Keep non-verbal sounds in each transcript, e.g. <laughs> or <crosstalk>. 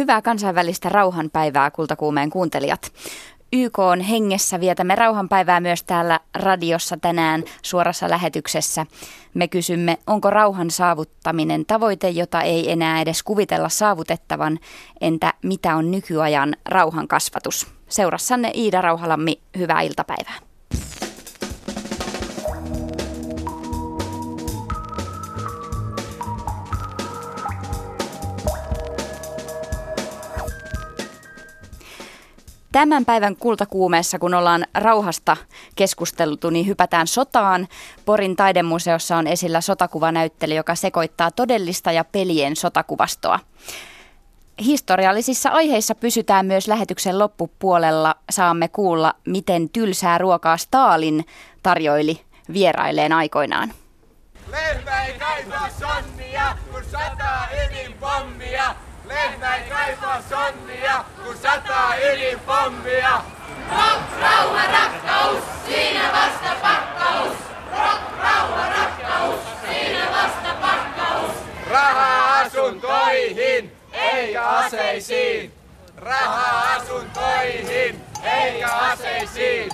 Hyvää kansainvälistä rauhanpäivää kultakuumeen kuuntelijat. YK on hengessä vietämme rauhanpäivää myös täällä radiossa tänään suorassa lähetyksessä. Me kysymme, onko rauhan saavuttaminen tavoite, jota ei enää edes kuvitella saavutettavan, entä mitä on nykyajan rauhan kasvatus? Seurassanne Iida Rauhalammi, hyvää iltapäivää. Tämän päivän kultakuumeessa, kun ollaan rauhasta keskusteltu, niin hypätään sotaan. Porin taidemuseossa on esillä sotakuvanäyttely, joka sekoittaa todellista ja pelien sotakuvastoa. Historiallisissa aiheissa pysytään myös lähetyksen loppupuolella. Saamme kuulla, miten tylsää ruokaa Stalin tarjoili vierailleen aikoinaan. Lehmä ei kaipaa sonnia, kun sataa ydinpommia. Lehmä ei kaipaa sonnia, kun sataa ydinpommia. Rock, rauha, rakkaus, siinä vasta pakkaus. Rock, rauha, rakkaus, siinä vasta pakkaus. Rahaa asuntoihin, eikä aseisiin. Rahaa asuntoihin, eikä aseisiin.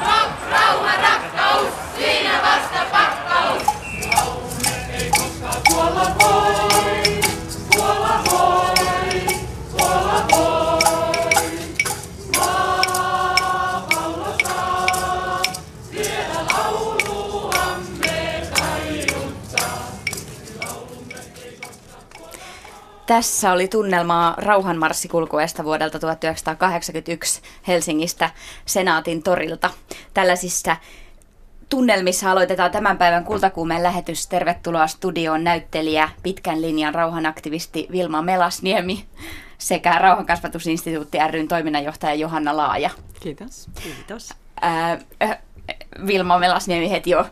Rock, rauha, rakkaus, siinä vasta pakkaus. Rauha ei koskaan kuolla voi. Tässä oli tunnelmaa rauhanmarssikulkueesta vuodelta 1981 Helsingistä Senaatin torilta. Tällaisissa tunnelmissa aloitetaan tämän päivän kultakuumeen lähetys. Tervetuloa studioon näyttelijä, pitkän linjan rauhanaktivisti Vilma Melasniemi sekä Rauhankasvatusinstituutti ryn toiminnanjohtaja Johanna Laaja. Kiitos. Kiitos. Ää, Vilma Melasniemi heti jo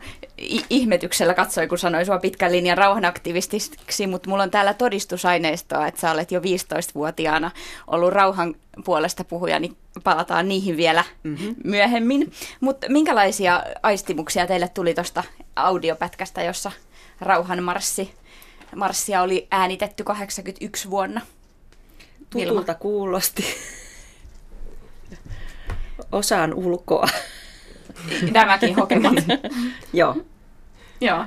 ihmetyksellä katsoi, kun sanoi sua pitkän linjan rauhanaktivistiksi, mutta mulla on täällä todistusaineistoa, että sä olet jo 15-vuotiaana ollut rauhan puolesta puhuja, niin palataan niihin vielä mm-hmm. myöhemmin. Mutta minkälaisia aistimuksia teille tuli tuosta audiopätkästä, jossa rauhanmarssi marssia oli äänitetty 81 vuonna? Tutulta kuulosti. Osaan ulkoa. <laughs> Nämäkin hokemat. Joo. Joo.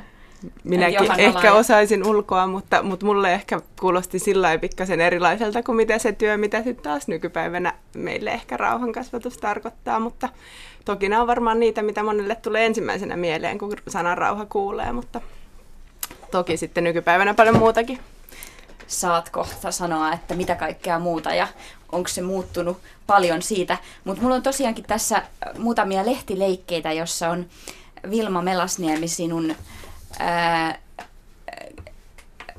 Minäkin Johanna ehkä osaisin ulkoa, mutta, mutta mulle ehkä kuulosti sillä pikkasen erilaiselta kuin mitä se työ, mitä sitten taas nykypäivänä meille ehkä rauhankasvatus tarkoittaa, mutta toki nämä on varmaan niitä, mitä monelle tulee ensimmäisenä mieleen, kun sanan rauha kuulee, mutta toki sitten nykypäivänä paljon muutakin. Saat kohta sanoa, että mitä kaikkea muuta ja onko se muuttunut paljon siitä. Mutta mulla on tosiaankin tässä muutamia lehtileikkeitä, jossa on Vilma Melasniemi sinun, ää,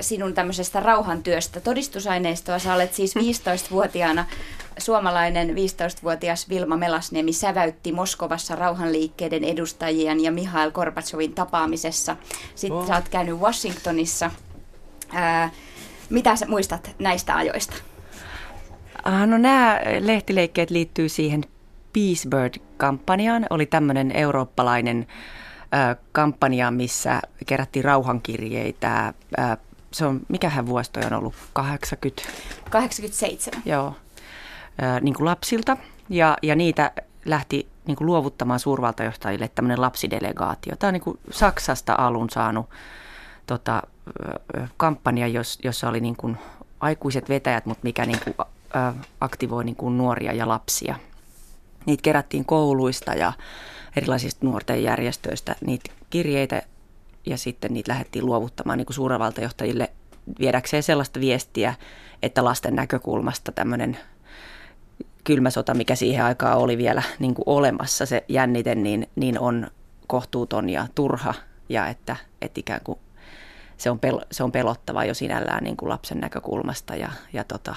sinun tämmöisestä rauhantyöstä todistusaineistoa. Sä olet siis <laughs> 15-vuotiaana suomalainen 15-vuotias Vilma Melasniemi säväytti Moskovassa rauhanliikkeiden edustajien ja Mihail Gorbachevin tapaamisessa. Sitten oh. sä oot käynyt Washingtonissa. Ää, mitä sä muistat näistä ajoista? Ah, no nämä lehtileikkeet liittyy siihen Peacebird-kampanjaan. Oli tämmöinen eurooppalainen äh, kampanja, missä kerättiin rauhankirjeitä. Äh, se on, mikähän vuosi toi on ollut? 80? 87. Joo, äh, niin kuin lapsilta. Ja, ja niitä lähti niin kuin luovuttamaan suurvaltajohtajille tämmöinen lapsidelegaatio. Tämä on niin kuin Saksasta alun saanut tota, kampanja, jossa oli niin kuin aikuiset vetäjät, mutta mikä niin kuin aktivoi niin kuin nuoria ja lapsia. Niitä kerättiin kouluista ja erilaisista nuorten järjestöistä niitä kirjeitä ja sitten niitä lähdettiin luovuttamaan niin kuin suurvaltajohtajille viedäkseen sellaista viestiä, että lasten näkökulmasta tämmöinen kylmä sota, mikä siihen aikaan oli vielä niin kuin olemassa, se jännite, niin, niin on kohtuuton ja turha ja että, että ikään kuin se on, pel, se on pelottava jo sinällään niin kuin lapsen näkökulmasta ja, ja tota,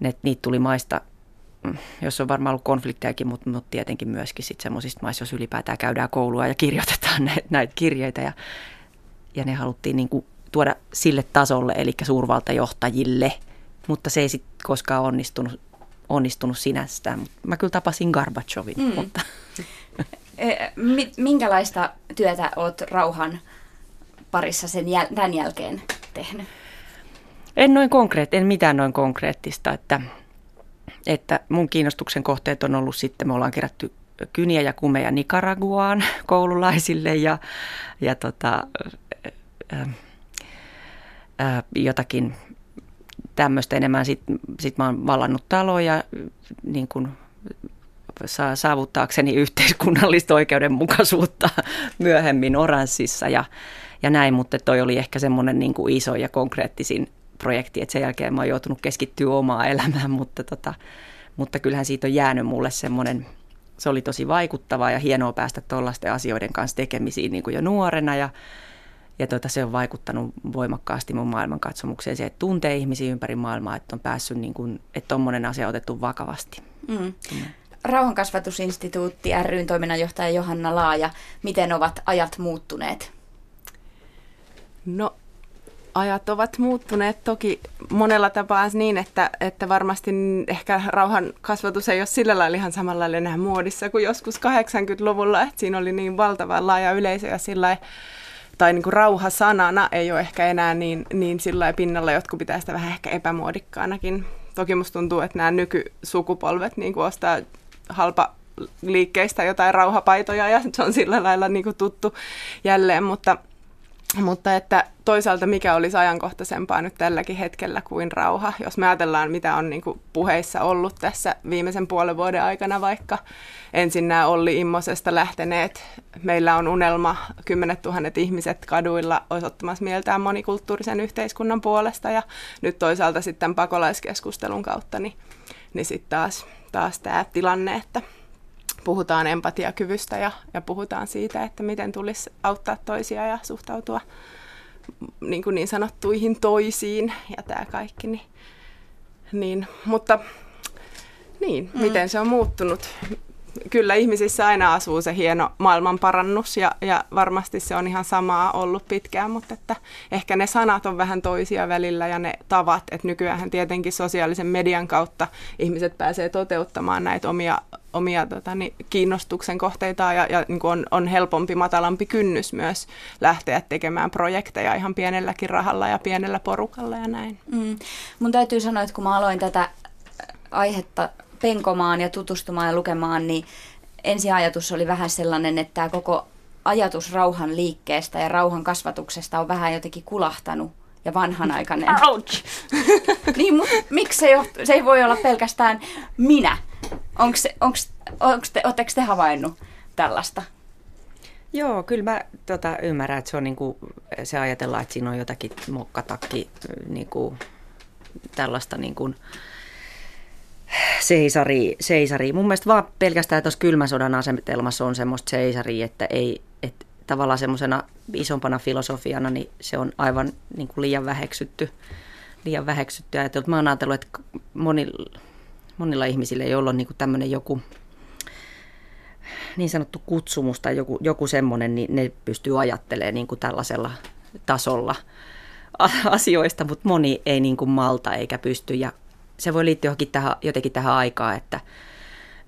ne, niitä tuli maista, mm, jos on varmaan ollut konfliktejakin, mutta, mutta tietenkin myöskin sitten semmoisista maista, jos ylipäätään käydään koulua ja kirjoitetaan <laughs> näitä, näitä kirjeitä ja, ja ne haluttiin niin kuin tuoda sille tasolle, eli suurvaltajohtajille, mutta se ei sitten koskaan onnistunut, onnistunut sinästään. Mä kyllä tapasin Garbachevin, mm. mutta... <laughs> E, minkälaista työtä olet rauhan parissa sen jäl- tämän jälkeen tehnyt? En noin konkreet, en mitään noin konkreettista, että, että mun kiinnostuksen kohteet on ollut sitten, me ollaan kerätty kyniä ja kumeja Nicaraguaan <laughs> koululaisille ja, ja tota, ää, ää, jotakin tämmöistä enemmän. Sitten sit mä oon vallannut taloja niin kuin saavuttaakseni yhteiskunnallista oikeudenmukaisuutta <laughs> myöhemmin Oranssissa ja, ja näin, mutta toi oli ehkä semmoinen niin iso ja konkreettisin projekti, että sen jälkeen mä oon joutunut keskittyä omaa elämään, <laughs> mutta, tota, mutta kyllähän siitä on jäänyt mulle semmoinen, se oli tosi vaikuttavaa ja hienoa päästä tuollaisten asioiden kanssa tekemisiin niin kuin jo nuorena ja, ja tota, se on vaikuttanut voimakkaasti mun maailmankatsomukseen, se, että tuntee ihmisiä ympäri maailmaa, että on päässyt, niin kuin, että tuommoinen asia on otettu vakavasti. Mm. Mm. Rauhankasvatusinstituutti ryn toiminnanjohtaja Johanna Laaja, miten ovat ajat muuttuneet? No ajat ovat muuttuneet toki monella tapaa niin, että, että varmasti ehkä rauhan kasvatus ei ole sillä lailla ihan samalla lailla enää muodissa kuin joskus 80-luvulla, että siinä oli niin valtavan laaja yleisö ja sillä tai niin kuin rauha sanana ei ole ehkä enää niin, niin sillä pinnalla, jotkut pitää sitä vähän ehkä epämuodikkaanakin. Toki musta tuntuu, että nämä nykysukupolvet niin kuin ostaa halpa liikkeistä jotain rauhapaitoja ja se on sillä lailla niin kuin tuttu jälleen, mutta, mutta että toisaalta mikä olisi ajankohtaisempaa nyt tälläkin hetkellä kuin rauha, jos me ajatellaan mitä on niin kuin puheissa ollut tässä viimeisen puolen vuoden aikana vaikka. Ensin nämä Olli Immosesta lähteneet, meillä on unelma kymmenet tuhannet ihmiset kaduilla osoittamassa mieltään monikulttuurisen yhteiskunnan puolesta. Ja nyt toisaalta sitten pakolaiskeskustelun kautta niin, niin sitten taas taas tämä tilanne, että puhutaan empatiakyvystä ja, ja puhutaan siitä, että miten tulisi auttaa toisia ja suhtautua niin, kuin niin sanottuihin toisiin ja tämä kaikki. Niin, niin, mutta niin, mm. miten se on muuttunut? Kyllä ihmisissä aina asuu se hieno maailmanparannus ja, ja varmasti se on ihan samaa ollut pitkään, mutta että ehkä ne sanat on vähän toisia välillä ja ne tavat, että nykyään tietenkin sosiaalisen median kautta ihmiset pääsee toteuttamaan näitä omia, omia tota, niin, kiinnostuksen kohteita ja, ja niin on, on helpompi, matalampi kynnys myös lähteä tekemään projekteja ihan pienelläkin rahalla ja pienellä porukalla ja näin. Mm. Mun täytyy sanoa, että kun mä aloin tätä aihetta penkomaan ja tutustumaan ja lukemaan, niin ensi ajatus oli vähän sellainen, että tämä koko ajatus rauhan liikkeestä ja rauhan kasvatuksesta on vähän jotenkin kulahtanut ja vanhanaikainen. Ouch! <laughs> niin, mutta miksi se, se ei voi olla pelkästään minä? Onko se, te, te havainnut tällaista? Joo, kyllä mä tota, ymmärrän, että se on niinku, se ajatellaan, että siinä on jotakin mokkatakki niinku, tällaista niinku, seisari, seisari. Mun mielestä vaan pelkästään tuossa kylmän sodan asetelmassa on semmoista seisari, että ei, että tavallaan semmoisena isompana filosofiana, niin se on aivan niin kuin liian väheksytty. Liian väheksytty ajateltu. Mä oon ajatellut, että monilla, monilla ihmisillä, joilla on niin tämmöinen joku niin sanottu kutsumus tai joku, joku semmoinen, niin ne pystyy ajattelemaan niin kuin tällaisella tasolla asioista, mutta moni ei niin kuin malta eikä pysty. Ja se voi liittyä johonkin tähän, jotenkin tähän aikaan, että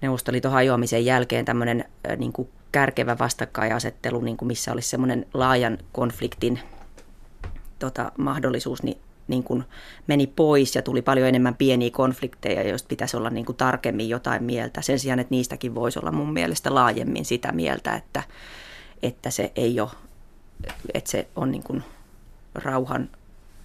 Neuvostoliiton hajoamisen jälkeen tämmöinen niin kuin kärkevä vastakkainasettelu, niin kuin missä olisi semmoinen laajan konfliktin tota, mahdollisuus, niin, niin kuin meni pois ja tuli paljon enemmän pieniä konflikteja, joista pitäisi olla niin kuin tarkemmin jotain mieltä. Sen sijaan, että niistäkin voisi olla mun mielestä laajemmin sitä mieltä, että, että se ei ole, että se on niin kuin rauhan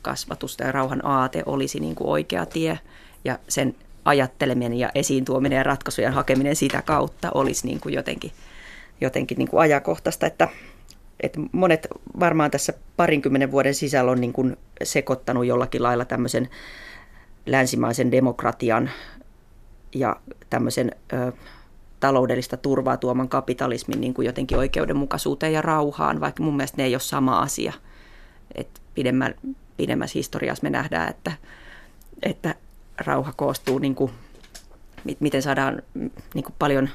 kasvatusta ja rauhan aate olisi niin kuin oikea tie ja sen ajatteleminen ja esiin tuominen ja ratkaisujen hakeminen sitä kautta olisi niin kuin jotenkin, jotenkin niin kuin ajankohtaista, että, että monet varmaan tässä parinkymmenen vuoden sisällä on niin kuin sekoittanut jollakin lailla tämmöisen länsimaisen demokratian ja tämmöisen ö, taloudellista turvaa tuoman kapitalismin niin kuin jotenkin oikeudenmukaisuuteen ja rauhaan, vaikka mun mielestä ne ei ole sama asia. Et pidemmän, pidemmässä historiassa me nähdään, että, että rauha koostuu, niin kuin, miten saadaan niin kuin paljon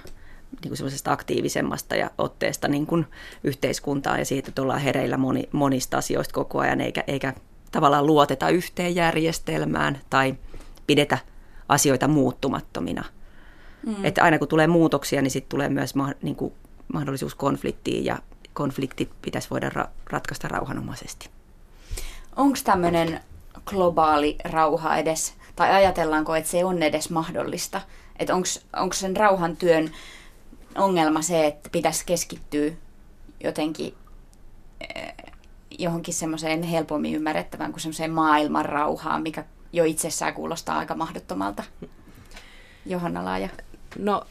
niin kuin aktiivisemmasta ja otteesta niin kuin yhteiskuntaa ja siitä tullaan hereillä moni, monista asioista koko ajan, eikä, eikä tavallaan luoteta yhteen järjestelmään tai pidetä asioita muuttumattomina. Mm. Että aina kun tulee muutoksia, niin sitten tulee myös ma- niin kuin mahdollisuus konfliktiin ja konfliktit pitäisi voida ra- ratkaista rauhanomaisesti. Onko tämmöinen globaali rauha edes, tai ajatellaanko, että se on edes mahdollista? Että onko sen rauhantyön ongelma se, että pitäisi keskittyä jotenkin eh, johonkin semmoiseen helpommin ymmärrettävään kuin semmoiseen maailman rauhaan, mikä jo itsessään kuulostaa aika mahdottomalta. Johanna Laaja. No,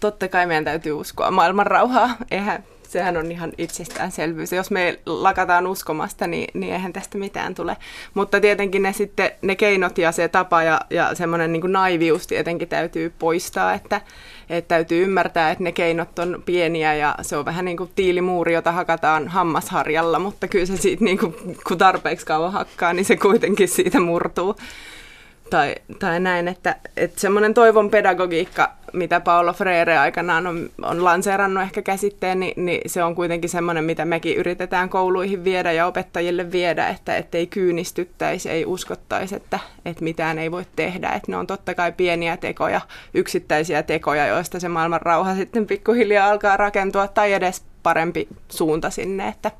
totta kai meidän täytyy uskoa maailman rauhaa. Eihän, sehän on ihan itsestäänselvyys. Jos me lakataan uskomasta, niin, niin eihän tästä mitään tule. Mutta tietenkin ne, sitten, ne keinot ja se tapa ja, ja semmoinen niin naivius tietenkin täytyy poistaa, että, että täytyy ymmärtää, että ne keinot on pieniä ja se on vähän niin kuin tiilimuuri, jota hakataan hammasharjalla, mutta kyllä se siitä, niin kuin, kun tarpeeksi kauan hakkaa, niin se kuitenkin siitä murtuu tai, tai näin, että, että semmoinen toivon pedagogiikka, mitä Paolo Freire aikanaan on, on lanseerannut ehkä käsitteen, niin, niin se on kuitenkin semmoinen, mitä mekin yritetään kouluihin viedä ja opettajille viedä, että ettei kyynistyttäisi, ei uskottaisi, että, että mitään ei voi tehdä. Että ne on totta kai pieniä tekoja, yksittäisiä tekoja, joista se maailman rauha sitten pikkuhiljaa alkaa rakentua tai edes parempi suunta sinne, että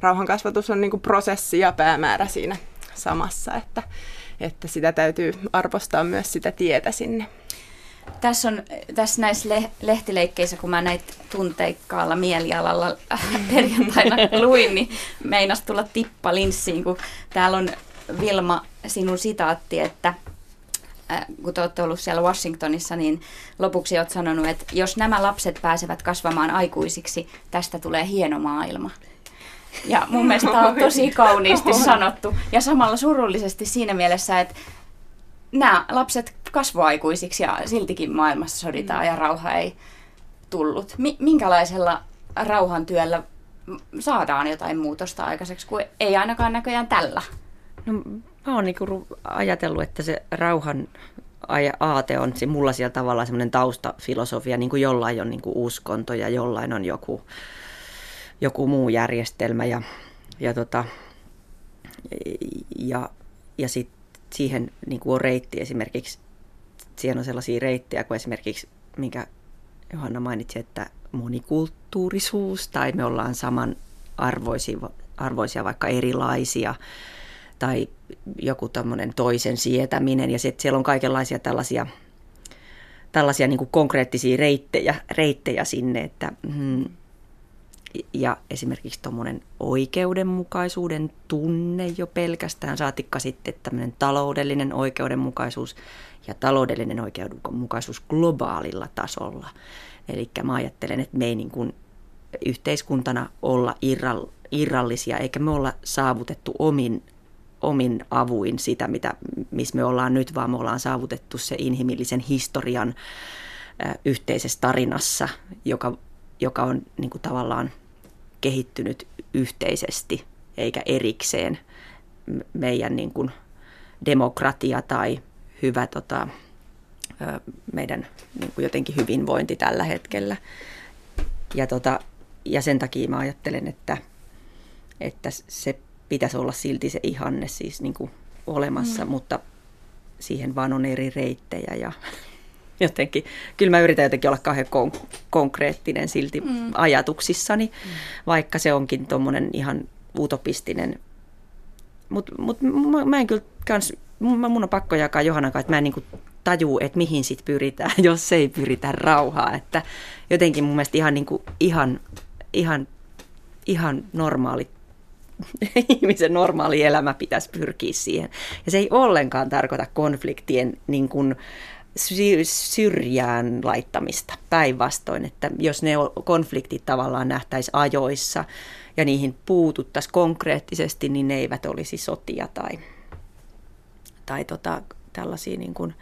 rauhankasvatus on niin prosessi ja päämäärä siinä samassa, että, että sitä täytyy arvostaa myös sitä tietä sinne. Tässä, on, tässä näissä le- lehtileikkeissä, kun mä näitä tunteikkaalla mielialalla <laughs> perjantaina luin, niin meinas tulla tippa linssiin, kun täällä on Vilma sinun sitaatti, että äh, kun te olette ollut siellä Washingtonissa, niin lopuksi olet sanonut, että jos nämä lapset pääsevät kasvamaan aikuisiksi, tästä tulee hieno maailma. Ja mun mielestä tämä on tosi kauniisti sanottu. Ja samalla surullisesti siinä mielessä, että nämä lapset kasvoaikuisiksi ja siltikin maailmassa soditaan ja rauha ei tullut. Minkälaisella rauhantyöllä saadaan jotain muutosta aikaiseksi, kun ei ainakaan näköjään tällä? No, mä oon niinku ajatellut, että se rauhan aate on se mulla siellä tavallaan semmoinen taustafilosofia, niin kuin jollain on niin kuin uskonto ja jollain on joku joku muu järjestelmä ja, ja, tota, ja, ja sit siihen niin kuin on reitti esimerkiksi, siihen on sellaisia reittejä kuin esimerkiksi, minkä Johanna mainitsi, että monikulttuurisuus tai me ollaan saman arvoisia, arvoisia vaikka erilaisia tai joku tämmöinen toisen sietäminen ja sitten siellä on kaikenlaisia tällaisia tällaisia niin kuin konkreettisia reittejä, reittejä sinne, että hmm, ja esimerkiksi tuommoinen oikeudenmukaisuuden tunne jo pelkästään, saatikka sitten tämmöinen taloudellinen oikeudenmukaisuus ja taloudellinen oikeudenmukaisuus globaalilla tasolla. Eli mä ajattelen, että me ei niin kuin yhteiskuntana olla irrallisia, eikä me olla saavutettu omin, omin avuin sitä, mitä, missä me ollaan nyt, vaan me ollaan saavutettu se inhimillisen historian yhteisessä tarinassa, joka joka on niin kuin tavallaan kehittynyt yhteisesti eikä erikseen meidän niin kuin demokratia tai hyvä tota, meidän niin kuin jotenkin hyvinvointi tällä hetkellä. Ja, tota, ja sen takia mä ajattelen, että, että se pitäisi olla silti se ihanne siis niin kuin olemassa, mm. mutta siihen vaan on eri reittejä ja jotenkin, kyllä mä yritän jotenkin olla kauhean kon- konkreettinen silti mm. ajatuksissani, mm. vaikka se onkin tuommoinen ihan utopistinen. Mutta mut, mä, mä en kyllä kans, mun on pakko jakaa Johannan kanssa, että mä en niin tajuu, että mihin sit pyritään, <laughs> jos ei pyritä rauhaa. Että jotenkin mun mielestä ihan, niin kuin, ihan, ihan, ihan normaali <laughs> ihmisen normaali elämä pitäisi pyrkiä siihen. Ja se ei ollenkaan tarkoita konfliktien niin kuin, syrjään laittamista. Päinvastoin, että jos ne konfliktit tavallaan nähtäisi ajoissa ja niihin puututtaisiin konkreettisesti, niin ne eivät olisi sotia tai, tai tota, tällaisia niin kuin,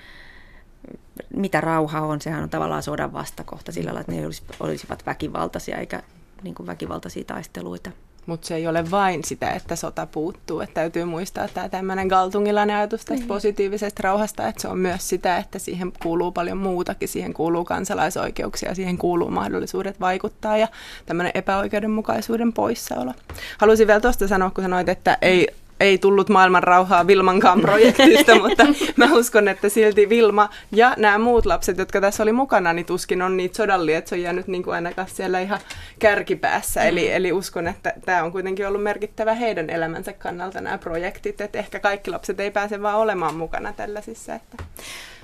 mitä rauha on, sehän on tavallaan sodan vastakohta sillä lailla, että ne olisivat väkivaltaisia eikä niin kuin väkivaltaisia taisteluita mutta se ei ole vain sitä, että sota puuttuu. Että täytyy muistaa tämä tämmöinen galtungilainen ajatus tästä niin. positiivisesta rauhasta, että se on myös sitä, että siihen kuuluu paljon muutakin. Siihen kuuluu kansalaisoikeuksia, siihen kuuluu mahdollisuudet vaikuttaa ja tämmöinen epäoikeudenmukaisuuden poissaolo. Haluaisin vielä tuosta sanoa, kun sanoit, että ei ei tullut maailman rauhaa Vilmankaan projektista, <laughs> mutta mä uskon, että silti Vilma ja nämä muut lapset, jotka tässä oli mukana, niin tuskin on niitä sodallia, että se on jäänyt niin kuin ainakaan siellä ihan kärkipäässä. Mm. Eli, eli uskon, että tämä on kuitenkin ollut merkittävä heidän elämänsä kannalta nämä projektit, että ehkä kaikki lapset ei pääse vaan olemaan mukana tällaisissa. Että.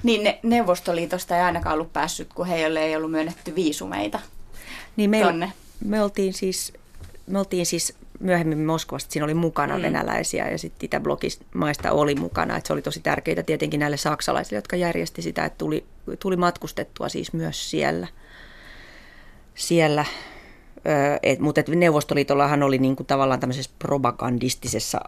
Niin ne, Neuvostoliitosta ei ainakaan ollut päässyt, kun heille ei ollut myönnetty viisumeita niin me, tonne. Me oltiin siis, me oltiin siis myöhemmin Moskovasta, siinä oli mukana mm. venäläisiä ja sitten Itäblogimaista oli mukana. Et se oli tosi tärkeää tietenkin näille saksalaisille, jotka järjesti sitä, että tuli, tuli matkustettua siis myös siellä. siellä. et, mutta et Neuvostoliitollahan oli niinku tavallaan tämmöisessä propagandistisessa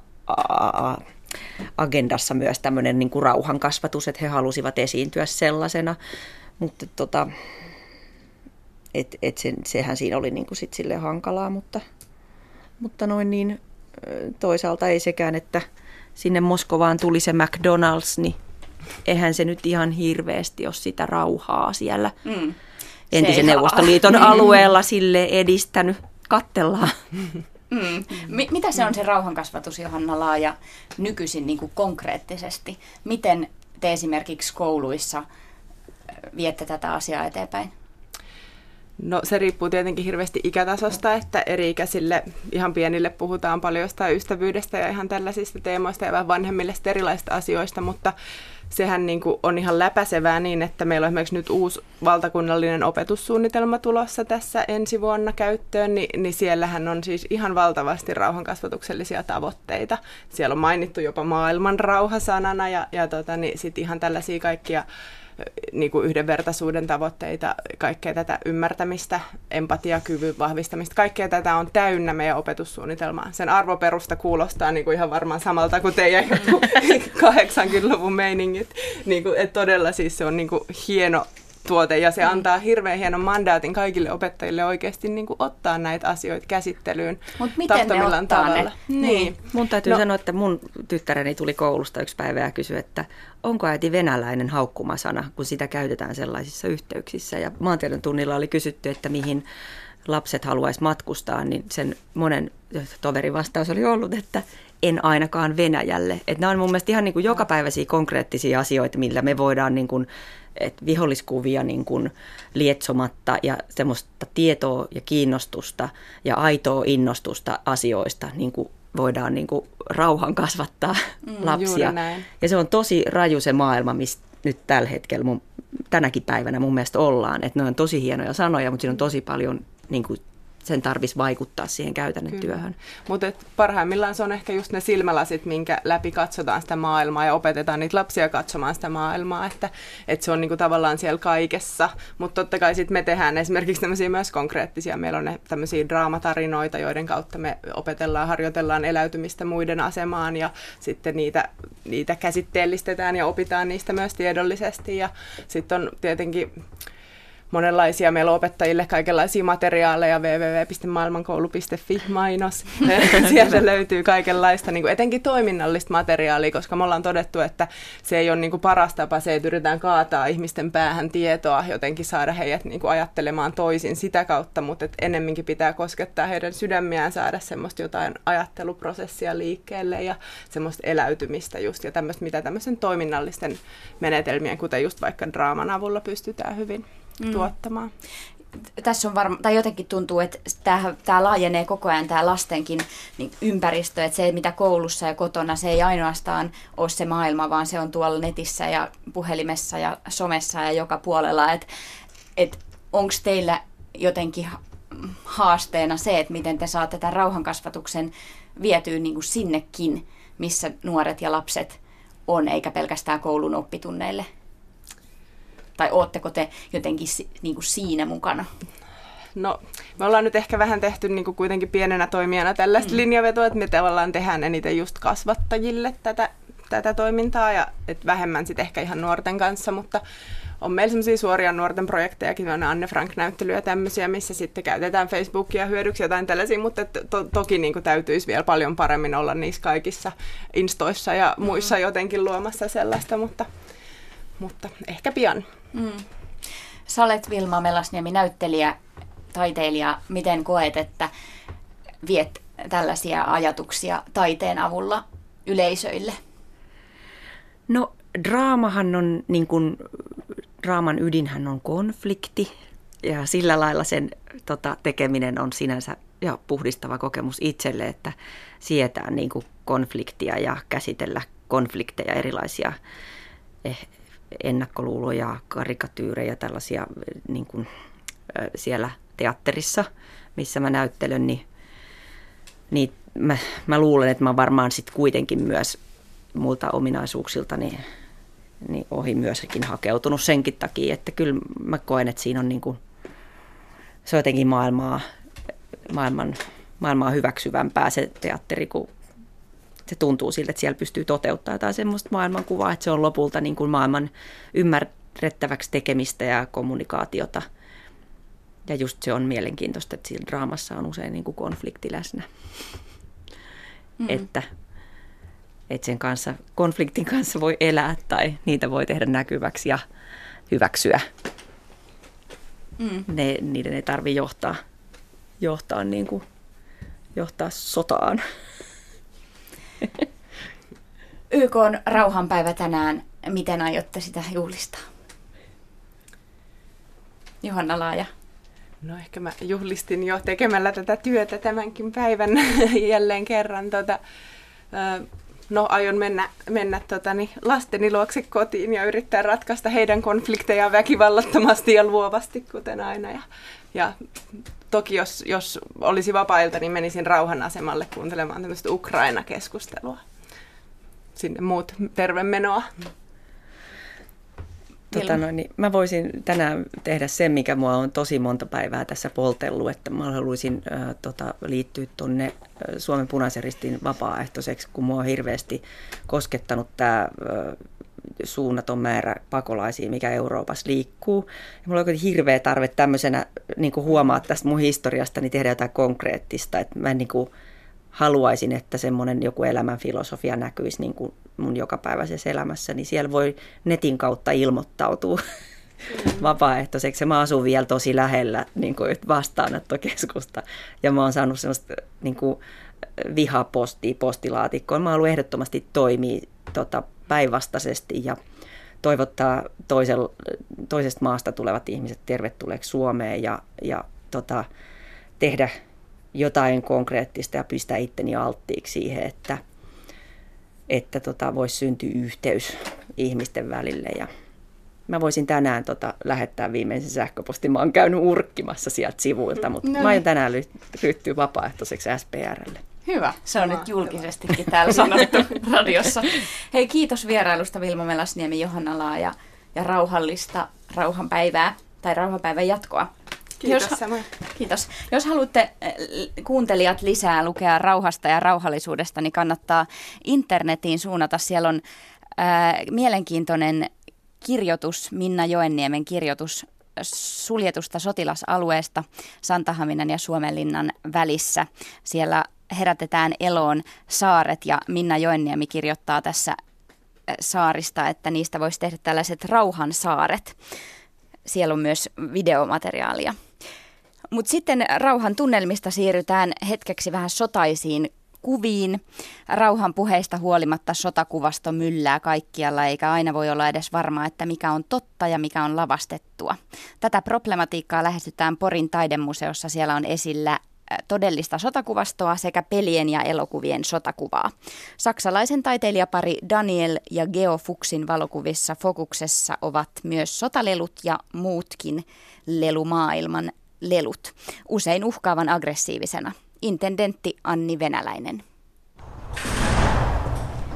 agendassa myös tämmöinen niinku rauhankasvatus, että he halusivat esiintyä sellaisena. Mutta tota, et, et sen, sehän siinä oli niinku sit sille hankalaa, mutta – mutta noin niin toisaalta ei sekään, että sinne Moskovaan tuli se McDonald's, niin eihän se nyt ihan hirveästi ole sitä rauhaa siellä mm. entisen Neuvostoliiton <laughs> alueella sille edistänyt. Kattellaan. Mm. M- mitä se on se rauhankasvatus, Johanna Laaja, nykyisin niin kuin konkreettisesti? Miten te esimerkiksi kouluissa viette tätä asiaa eteenpäin? No se riippuu tietenkin hirveästi ikätasosta, että eri-ikäisille ihan pienille puhutaan paljon jostain ystävyydestä ja ihan tällaisista teemoista ja vähän vanhemmille erilaisista asioista, mutta sehän niin kuin on ihan läpäisevää niin, että meillä on esimerkiksi nyt uusi valtakunnallinen opetussuunnitelma tulossa tässä ensi vuonna käyttöön, niin, niin siellähän on siis ihan valtavasti rauhankasvatuksellisia tavoitteita. Siellä on mainittu jopa maailman rauha sanana ja, ja tota, niin sitten ihan tällaisia kaikkia niin kuin yhdenvertaisuuden tavoitteita, kaikkea tätä ymmärtämistä, empatiakyvyn vahvistamista, kaikkea tätä on täynnä meidän opetussuunnitelmaa. Sen arvoperusta kuulostaa niin kuin ihan varmaan samalta kuin teidän 80-luvun <laughs> meiningit. Niin kuin, että todella siis se on niin kuin hieno tuote ja se mm. antaa hirveän hienon mandaatin kaikille opettajille oikeasti niin kuin ottaa näitä asioita käsittelyyn Mut miten ne ottaa tavalla. Ne? Niin. niin. Mun täytyy no. sanoa, että mun tyttäreni tuli koulusta yksi päivä ja kysyi, että onko äiti venäläinen haukkumasana, kun sitä käytetään sellaisissa yhteyksissä. Ja maantiedon tunnilla oli kysytty, että mihin lapset haluaisi matkustaa, niin sen monen toverin vastaus oli ollut, että en ainakaan Venäjälle. Että nämä on mun mielestä ihan niin kuin jokapäiväisiä konkreettisia asioita, millä me voidaan niin kuin että viholliskuvia niin kuin lietsomatta ja semmoista tietoa ja kiinnostusta ja aitoa innostusta asioista niin kuin voidaan niin kuin rauhan kasvattaa mm, lapsia. Ja se on tosi raju se maailma, missä nyt tällä hetkellä mun, tänäkin päivänä mun mielestä ollaan. Että ne on tosi hienoja sanoja, mutta siinä on tosi paljon niin kuin sen tarvitsisi vaikuttaa siihen käytännön Kyllä. työhön. Mutta parhaimmillaan se on ehkä just ne silmälasit, minkä läpi katsotaan sitä maailmaa ja opetetaan niitä lapsia katsomaan sitä maailmaa, että, että se on niinku tavallaan siellä kaikessa. Mutta totta kai sitten me tehdään esimerkiksi tämmöisiä myös konkreettisia, meillä on tämmöisiä draamatarinoita, joiden kautta me opetellaan, harjoitellaan eläytymistä muiden asemaan ja sitten niitä, niitä käsitteellistetään ja opitaan niistä myös tiedollisesti ja sitten on tietenkin monenlaisia. Meillä on opettajille kaikenlaisia materiaaleja, www.maailmankoulu.fi mainos. <laughs> Sieltä löytyy kaikenlaista, niin kuin etenkin toiminnallista materiaalia, koska me ollaan todettu, että se ei ole niin kuin paras tapa se, että yritetään kaataa ihmisten päähän tietoa, jotenkin saada heidät niin kuin ajattelemaan toisin sitä kautta, mutta että ennemminkin pitää koskettaa heidän sydämiään, saada semmoista jotain ajatteluprosessia liikkeelle ja semmoista eläytymistä just, ja tämmöistä, mitä tämmöisen toiminnallisten menetelmien, kuten just vaikka draaman avulla pystytään hyvin mm. tuottamaan. Tässä on varma, tai jotenkin tuntuu, että tämä, laajenee koko ajan tämä lastenkin niin ympäristö, että se mitä koulussa ja kotona, se ei ainoastaan ole se maailma, vaan se on tuolla netissä ja puhelimessa ja somessa ja joka puolella, että et, onko teillä jotenkin haasteena se, että miten te saatte tämän rauhankasvatuksen vietyä niin kuin sinnekin, missä nuoret ja lapset on, eikä pelkästään koulun oppitunneille? Tai ootteko te jotenkin niin kuin siinä mukana? No, me ollaan nyt ehkä vähän tehty niin kuin kuitenkin pienenä toimijana tällaista mm. linjavetoa, että me tavallaan tehdään eniten just kasvattajille tätä, tätä toimintaa ja et vähemmän sitten ehkä ihan nuorten kanssa, mutta on meillä sellaisia suoria nuorten projektejakin, on Anne Frank-näyttelyjä tämmöisiä, missä sitten käytetään Facebookia hyödyksi jotain tällaisia, mutta to- toki niin kuin täytyisi vielä paljon paremmin olla niissä kaikissa instoissa ja muissa mm. jotenkin luomassa sellaista, mutta, mutta ehkä pian. Mm. Sä olet Vilma Melasniemi, näyttelijä, taiteilija. Miten koet, että viet tällaisia ajatuksia taiteen avulla yleisöille? No draamahan on, niin kuin, draaman ydinhän on konflikti ja sillä lailla sen tota, tekeminen on sinänsä ja puhdistava kokemus itselle, että sietää niin kuin konfliktia ja käsitellä konflikteja, erilaisia eh, ennakkoluuloja, karikatyyrejä, tällaisia niin kuin, siellä teatterissa, missä mä näyttelen, niin, niin mä, mä luulen, että mä varmaan sitten kuitenkin myös multa ominaisuuksilta niin, niin ohi myöskin hakeutunut senkin takia, että kyllä mä koen, että siinä on niin kuin, se on jotenkin maailmaa, maailman, maailmaa hyväksyvämpää se teatteri, kun se tuntuu siltä, että siellä pystyy toteuttamaan jotain semmoista maailmankuvaa, että se on lopulta niin kuin maailman ymmärrettäväksi tekemistä ja kommunikaatiota. Ja just se on mielenkiintoista, että siinä draamassa on usein niin kuin konflikti läsnä. Mm. Että, että sen kanssa, konfliktin kanssa voi elää tai niitä voi tehdä näkyväksi ja hyväksyä. Mm. Ne, niiden ei tarvitse johtaa, johtaa, niin kuin, johtaa sotaan. <laughs> YK on rauhanpäivä tänään. Miten aiotte sitä juhlistaa? Johanna Laaja. No ehkä mä juhlistin jo tekemällä tätä työtä tämänkin päivän <laughs> jälleen kerran. Tota, no aion mennä, mennä tota, niin, lasteni luokse kotiin ja yrittää ratkaista heidän konfliktejaan väkivallattomasti ja luovasti, kuten aina. Ja, ja toki jos, jos olisi vapailta, niin menisin rauhanasemalle kuuntelemaan tämmöistä Ukraina-keskustelua. Sinne muut tervemenoa. Tota noin, niin mä voisin tänään tehdä sen, mikä mua on tosi monta päivää tässä poltellut, että mä haluaisin äh, tota, liittyä tuonne Suomen punaisen ristin vapaaehtoiseksi, kun mua on hirveästi koskettanut tämä äh, suunnaton määrä pakolaisia, mikä Euroopassa liikkuu. Ja mulla on hirveä tarve tämmöisenä niin huomaa tästä mun historiasta, niin tehdä jotain konkreettista. Että mä niin kuin haluaisin, että semmoinen joku elämän filosofia näkyisi niin kuin mun jokapäiväisessä elämässä, niin siellä voi netin kautta ilmoittautua mm. <laughs> vapaaehtoiseksi. Ja mä asun vielä tosi lähellä niin kuin vastaanottokeskusta ja mä oon saanut semmoista niin kuin vihapostia postilaatikkoon. Mä haluan ehdottomasti toimia tota, päinvastaisesti ja toivottaa toisel, toisesta maasta tulevat ihmiset tervetulleeksi Suomeen ja, ja tota, tehdä jotain konkreettista ja pistää itteni alttiiksi siihen, että, että tota, voisi syntyä yhteys ihmisten välille. Ja mä voisin tänään tota, lähettää viimeisen sähköpostin. Mä oon käynyt urkkimassa sieltä sivuilta, mutta no. mä aion tänään ryhtyä vapaaehtoiseksi SPRlle. Hyvä, se on nyt julkisestikin täällä <laughs> sanottu <laughs> radiossa. Hei, kiitos vierailusta Vilma Melasniemi, Johanna Laa ja, ja rauhallista rauhanpäivää tai rauhanpäivän jatkoa. Kiitos Jos, samoin. Kiitos. Jos haluatte eh, kuuntelijat lisää lukea rauhasta ja rauhallisuudesta, niin kannattaa internetiin suunnata. Siellä on ää, mielenkiintoinen kirjoitus, Minna Joenniemen kirjoitus suljetusta sotilasalueesta Santahaminan ja Suomenlinnan välissä. Siellä herätetään eloon saaret ja Minna Joenniemi kirjoittaa tässä saarista, että niistä voisi tehdä tällaiset rauhan saaret. Siellä on myös videomateriaalia. Mutta sitten rauhan tunnelmista siirrytään hetkeksi vähän sotaisiin kuviin. Rauhan puheista huolimatta sotakuvasto myllää kaikkialla, eikä aina voi olla edes varmaa, että mikä on totta ja mikä on lavastettua. Tätä problematiikkaa lähestytään Porin taidemuseossa. Siellä on esillä todellista sotakuvastoa sekä pelien ja elokuvien sotakuvaa. Saksalaisen taiteilijapari Daniel ja Geo Fuchsin valokuvissa fokuksessa ovat myös sotalelut ja muutkin lelumaailman lelut, usein uhkaavan aggressiivisena. Intendentti Anni Venäläinen.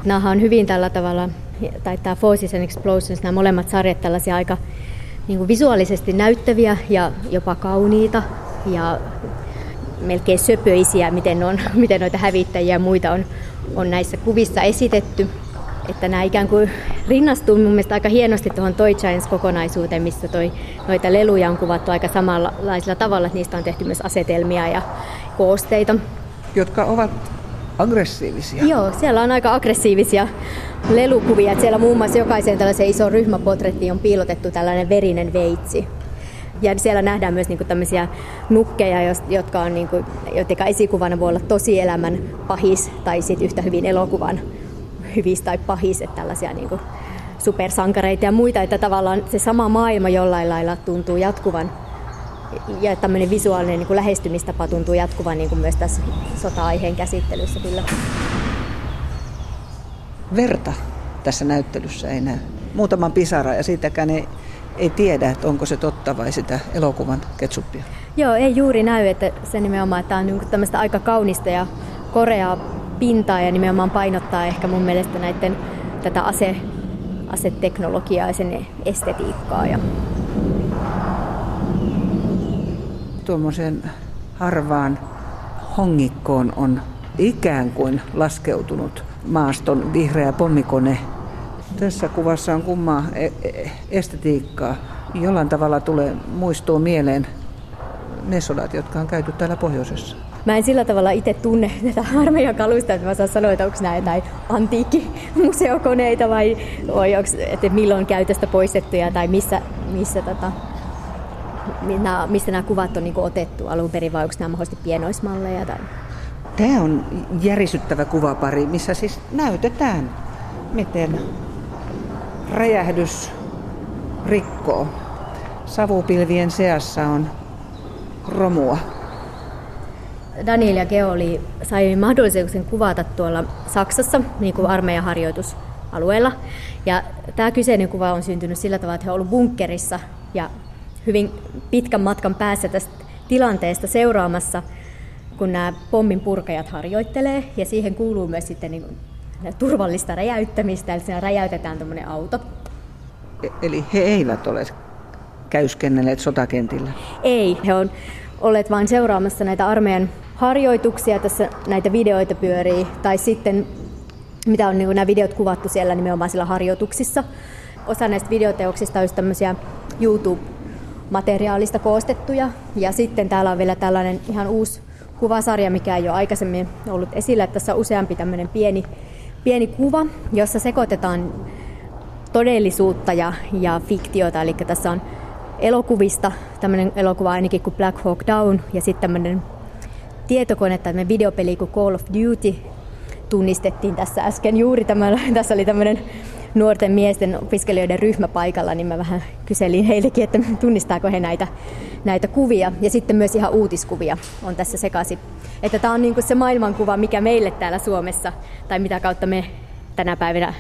Nämä on hyvin tällä tavalla, tai tämä Forces and Explosions, nämä molemmat sarjat tällaisia aika niin visuaalisesti näyttäviä ja jopa kauniita ja melkein söpöisiä, miten, on, <laughs> miten noita hävittäjiä ja muita on, on näissä kuvissa esitetty. Että nämä ikään kuin rinnastuu mun mielestä aika hienosti tuohon Toy Giants-kokonaisuuteen, missä toi, noita leluja on kuvattu aika samanlaisella tavalla, että niistä on tehty myös asetelmia ja koosteita. Jotka ovat aggressiivisia. Joo, siellä on aika aggressiivisia lelukuvia. Että siellä muun muassa jokaiseen tällaiseen isoon ryhmäpotrettiin on piilotettu tällainen verinen veitsi. Ja siellä nähdään myös niin tämmöisiä nukkeja, jotka on, niin kuin, jotka esikuvana voi olla tosi elämän pahis tai sitten yhtä hyvin elokuvan hyvis tai pahis, että tällaisia niin supersankareita ja muita, että tavallaan se sama maailma jollain lailla tuntuu jatkuvan ja tämmöinen visuaalinen niin kuin lähestymistapa tuntuu jatkuvan niin kuin myös tässä sota-aiheen käsittelyssä kyllä. Verta tässä näyttelyssä ei näy. Muutaman pisara ja siitäkään ei, ei tiedä, että onko se totta vai sitä elokuvan ketsuppia. Joo, ei juuri näy, että se nimenomaan, että tämä on niin tämmöistä aika kaunista ja koreaa pintaa ja nimenomaan painottaa ehkä mun mielestä näiden tätä ase, aseteknologiaa ja sen estetiikkaa. Ja... Tuommoisen harvaan hongikkoon on ikään kuin laskeutunut maaston vihreä pommikone. Tässä kuvassa on kummaa e- e- estetiikkaa. Jollain tavalla tulee muistuu mieleen ne sodat, jotka on käyty täällä pohjoisessa. Mä en sillä tavalla itse tunne tätä <laughs> armeijan kalusta, että mä saan sanoa, että onko nämä jotain antiikkimuseokoneita <laughs> vai, vai onko, että milloin käytöstä poistettuja tai missä, missä tota, missä nämä kuvat on niin otettu alun perin vai onko nämä mahdollisesti pienoismalleja tai Tämä on järisyttävä kuvapari, missä siis näytetään, miten räjähdys rikkoo. Savupilvien seassa on romua. Daniel ja Geoli sai mahdollisuuden kuvata tuolla Saksassa niin kuin armeijan harjoitusalueella. Ja tämä kyseinen kuva on syntynyt sillä tavalla, että he ovat olleet bunkkerissa ja hyvin pitkän matkan päässä tästä tilanteesta seuraamassa – kun nämä pommin purkajat harjoittelee, ja siihen kuuluu myös sitten niin turvallista räjäyttämistä, eli siinä räjäytetään tuommoinen auto. E- eli he eivät ole käyskennelleet sotakentillä? Ei, he on olleet vain seuraamassa näitä armeijan harjoituksia, tässä näitä videoita pyörii, tai sitten mitä on niin nämä videot kuvattu siellä nimenomaan siellä harjoituksissa. Osa näistä videoteoksista olisi tämmöisiä YouTube-materiaalista koostettuja, ja sitten täällä on vielä tällainen ihan uusi kuvasarja, mikä ei ole aikaisemmin ollut esillä. Tässä on useampi tämmöinen pieni, pieni kuva, jossa sekoitetaan todellisuutta ja, ja fiktiota. Eli tässä on elokuvista tämmöinen elokuva ainakin kuin Black Hawk Down ja sitten tämmöinen tietokone, tämmöinen videopeli kuin Call of Duty tunnistettiin tässä äsken juuri. Tämän, tässä oli tämmöinen nuorten miesten opiskelijoiden ryhmä paikalla, niin mä vähän kyselin heillekin, että <laughs> tunnistaako he näitä, näitä kuvia. Ja sitten myös ihan uutiskuvia on tässä sekaisin. Että tämä on niin se maailmankuva, mikä meille täällä Suomessa, tai mitä kautta me tänä päivänä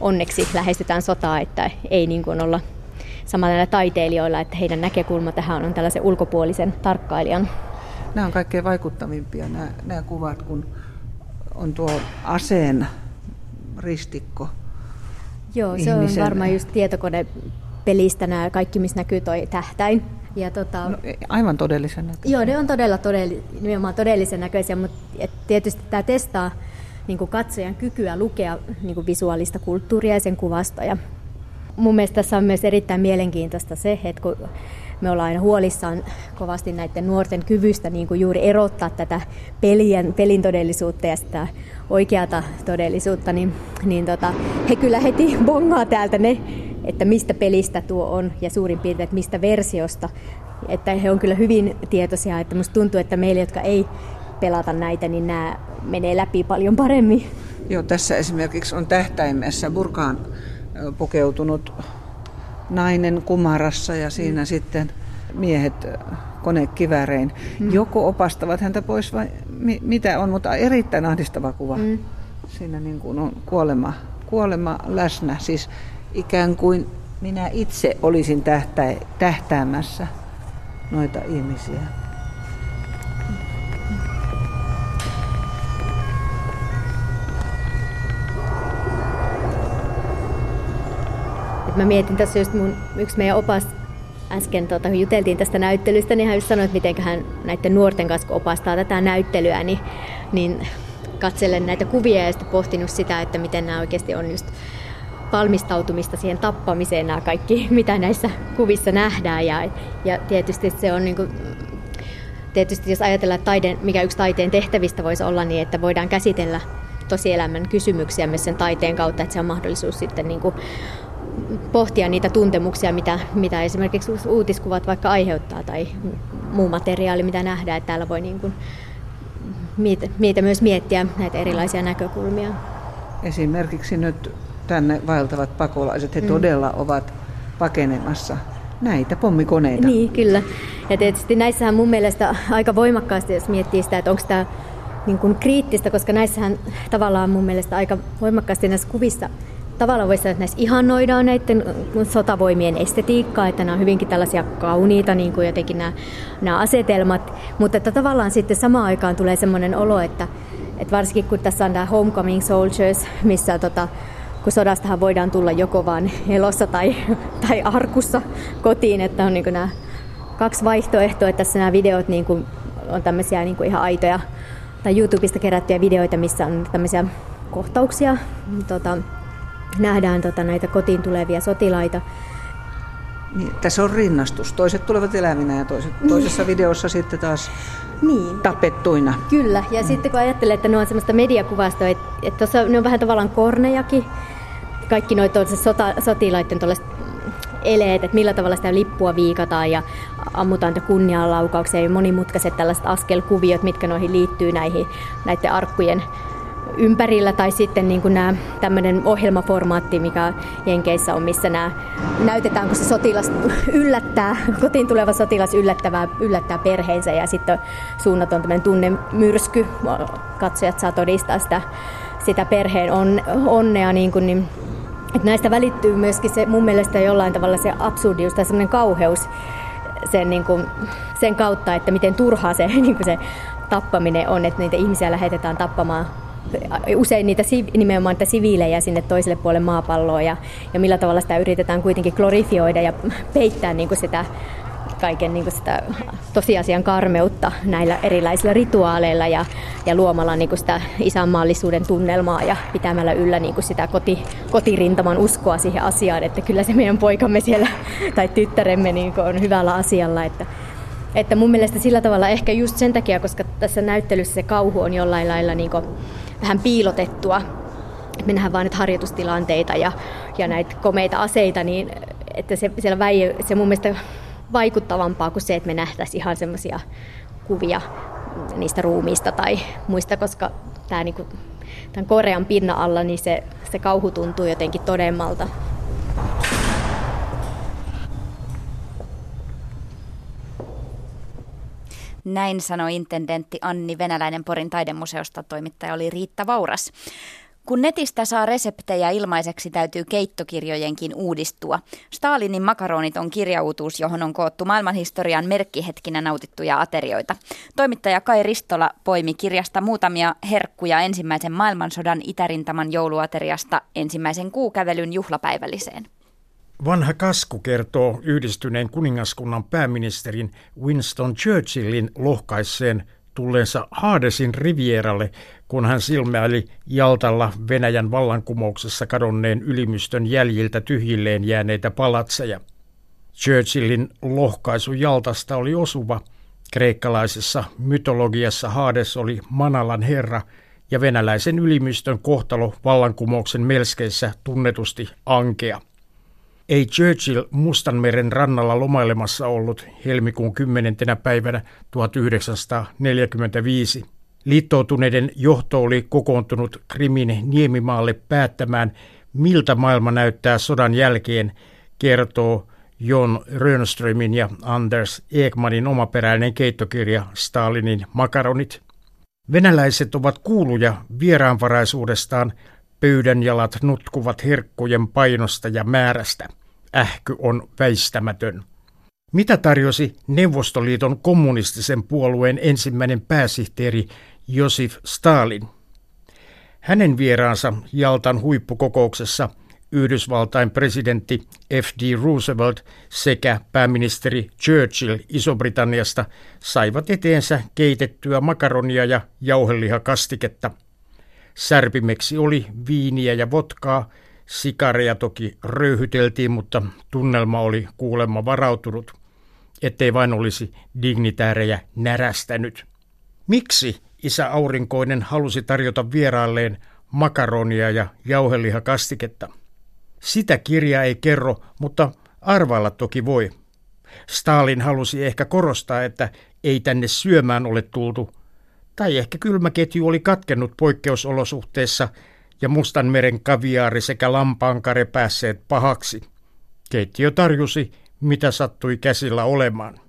onneksi lähestytään sotaa, että ei niin kuin olla samalla näillä taiteilijoilla, että heidän näkökulma tähän on tällaisen ulkopuolisen tarkkailijan. Nämä on kaikkein vaikuttavimpia nämä, nämä kuvat, kun on tuo aseen ristikko Joo, se on varmaan just tietokonepelistä nämä kaikki, missä näkyy toi tähtäin. Ja tota, no, aivan todellisen näköisiä. Joo, ne on todella todelli, nimenomaan todellisen näköisiä, mutta et tietysti tämä testaa niin kuin katsojan kykyä lukea niin kuin visuaalista kulttuuria ja sen kuvastoja. Mun mielestä tässä on myös erittäin mielenkiintoista se, että kun me ollaan aina huolissaan kovasti näiden nuorten kyvystä niin kuin juuri erottaa tätä pelien, pelin todellisuutta ja sitä oikeata todellisuutta, niin, niin tota, he kyllä heti bongaa täältä ne, että mistä pelistä tuo on ja suurin piirtein, että mistä versiosta. Että he on kyllä hyvin tietoisia, että musta tuntuu, että meille, jotka ei pelata näitä, niin nämä menee läpi paljon paremmin. Joo, tässä esimerkiksi on tähtäimessä burkaan pukeutunut nainen kumarassa ja siinä mm. sitten miehet konekivärein. Mm. Joko opastavat häntä pois vai mi- mitä on, mutta erittäin ahdistava kuva. Mm. Siinä niin kuin on kuolema, kuolema läsnä, siis ikään kuin minä itse olisin tähtä, tähtäämässä noita ihmisiä. Mä mietin tässä just mun, yksi meidän opas äsken tota, kun juteltiin tästä näyttelystä, niin hän just sanoi, että miten hän näiden nuorten kanssa opastaa tätä näyttelyä, niin, niin katselen näitä kuvia ja sitten pohtinut sitä, että miten nämä oikeasti on just valmistautumista siihen tappamiseen nämä kaikki, <laughs> mitä näissä kuvissa nähdään. Ja, ja tietysti se on niin kuin, tietysti jos ajatellaan, että taide, mikä yksi taiteen tehtävistä voisi olla, niin että voidaan käsitellä tosielämän kysymyksiä myös sen taiteen kautta, että se on mahdollisuus sitten niin kuin pohtia niitä tuntemuksia, mitä, mitä esimerkiksi uutiskuvat vaikka aiheuttaa tai muu materiaali, mitä nähdään, että täällä voi niin kuin, niitä, niitä myös miettiä näitä erilaisia näkökulmia. esimerkiksi nyt tänne vaeltavat pakolaiset, he mm. todella ovat pakenemassa näitä pommikoneita. Niin, kyllä. Ja tietysti näissähän mun mielestä aika voimakkaasti, jos miettii sitä, että onko tämä niin kuin kriittistä, koska näissähän tavallaan mun mielestä aika voimakkaasti näissä kuvissa tavallaan voisi sanoa, että näissä ihannoidaan näiden sotavoimien estetiikkaa, että nämä on hyvinkin tällaisia kauniita niin kuin jotenkin nämä, nämä asetelmat, mutta että tavallaan sitten samaan aikaan tulee semmoinen olo, että, että varsinkin kun tässä on tämä Homecoming Soldiers, missä tota, kun sodastahan voidaan tulla joko vaan elossa tai, <laughs> tai arkussa kotiin, että on niin nämä kaksi vaihtoehtoa, että tässä nämä videot niin kuin on tämmöisiä niin kuin ihan aitoja tai YouTubesta kerättyjä videoita, missä on tämmöisiä kohtauksia. Tota, nähdään tota, näitä kotiin tulevia sotilaita. Niin, tässä on rinnastus. Toiset tulevat elävinä ja toiset, niin. toisessa videossa sitten taas niin. tapettuina. Kyllä, ja mm. sitten kun ajattelee, että ne on semmoista mediakuvastoa, että, että tuossa ne on vähän tavallaan kornejakin, kaikki noita sota, sotilaiden eleet, että millä tavalla sitä lippua viikataan ja ammutaan kunnianlaukauksia ja monimutkaiset tällaiset askelkuviot, mitkä noihin liittyy näihin näiden arkkujen ympärillä tai sitten niin kuin nämä tämmöinen ohjelmaformaatti, mikä Jenkeissä on, missä nämä näytetään, kun se sotilas yllättää, <laughs> kotiin tuleva sotilas yllättävää, yllättää perheensä ja sitten suunnaton tämmöinen tunnemyrsky. Katsojat saa todistaa sitä, sitä perheen on, onnea, niin kuin, niin, että näistä välittyy myöskin se mun mielestä jollain tavalla se absurdius tai semmoinen kauheus sen, niin kuin, sen kautta, että miten turhaa se, <laughs> niin kuin se tappaminen on, että niitä ihmisiä lähetetään tappamaan usein niitä nimenomaan niitä siviilejä sinne toiselle puolelle maapalloa ja, ja millä tavalla sitä yritetään kuitenkin glorifioida ja peittää niin kuin sitä kaiken niin kuin sitä tosiasian karmeutta näillä erilaisilla rituaaleilla ja, ja luomalla niin kuin sitä isänmaallisuuden tunnelmaa ja pitämällä yllä niin kuin sitä koti, kotirintaman uskoa siihen asiaan, että kyllä se meidän poikamme siellä <laughs> tai tyttäremme niin kuin on hyvällä asialla. Että, että mun mielestä sillä tavalla ehkä just sen takia, koska tässä näyttelyssä se kauhu on jollain lailla niin kuin vähän piilotettua. Me nähdään vain nyt harjoitustilanteita ja, ja näitä komeita aseita, niin että se, siellä väi, se mun mielestä vaikuttavampaa kuin se, että me nähtäisiin ihan semmoisia kuvia niistä ruumiista tai muista, koska tämä niinku, tämän Korean pinnan alla niin se, se kauhu tuntuu jotenkin todemmalta. Näin sanoi intendentti Anni Venäläinen Porin taidemuseosta. Toimittaja oli Riitta Vauras. Kun netistä saa reseptejä ilmaiseksi, täytyy keittokirjojenkin uudistua. Stalinin makaronit on kirjautuus, johon on koottu maailmanhistorian merkkihetkinä nautittuja aterioita. Toimittaja Kai Ristola poimi kirjasta muutamia herkkuja ensimmäisen maailmansodan itärintaman jouluateriasta ensimmäisen kuukävelyn juhlapäivälliseen. Vanha kasku kertoo yhdistyneen kuningaskunnan pääministerin Winston Churchillin lohkaisseen tulleensa Hadesin rivieralle, kun hän silmäili Jaltalla Venäjän vallankumouksessa kadonneen ylimystön jäljiltä tyhjilleen jääneitä palatseja. Churchillin lohkaisu Jaltasta oli osuva. Kreikkalaisessa mytologiassa Hades oli Manalan herra ja venäläisen ylimystön kohtalo vallankumouksen melskeissä tunnetusti ankea. Ei Churchill Mustanmeren rannalla lomailemassa ollut helmikuun 10. päivänä 1945. Liittoutuneiden johto oli kokoontunut Krimin niemimaalle päättämään, miltä maailma näyttää sodan jälkeen, kertoo Jon Rönströmin ja Anders Ekmanin omaperäinen keittokirja Stalinin makaronit. Venäläiset ovat kuuluja vieraanvaraisuudestaan, pöydänjalat nutkuvat herkkujen painosta ja määrästä – ähky on väistämätön. Mitä tarjosi Neuvostoliiton kommunistisen puolueen ensimmäinen pääsihteeri Josif Stalin? Hänen vieraansa Jaltan huippukokouksessa Yhdysvaltain presidentti F.D. Roosevelt sekä pääministeri Churchill Iso-Britanniasta saivat eteensä keitettyä makaronia ja jauhelihakastiketta. Särpimeksi oli viiniä ja votkaa, Sikareja toki röyhyteltiin, mutta tunnelma oli kuulemma varautunut, ettei vain olisi dignitäärejä närästänyt. Miksi isä Aurinkoinen halusi tarjota vieraalleen makaronia ja jauhelihakastiketta? Sitä kirja ei kerro, mutta arvailla toki voi. Stalin halusi ehkä korostaa, että ei tänne syömään ole tultu, tai ehkä kylmäketju oli katkennut poikkeusolosuhteissa ja Mustanmeren kaviaari sekä lampaankare päässeet pahaksi. Keittiö tarjosi, mitä sattui käsillä olemaan.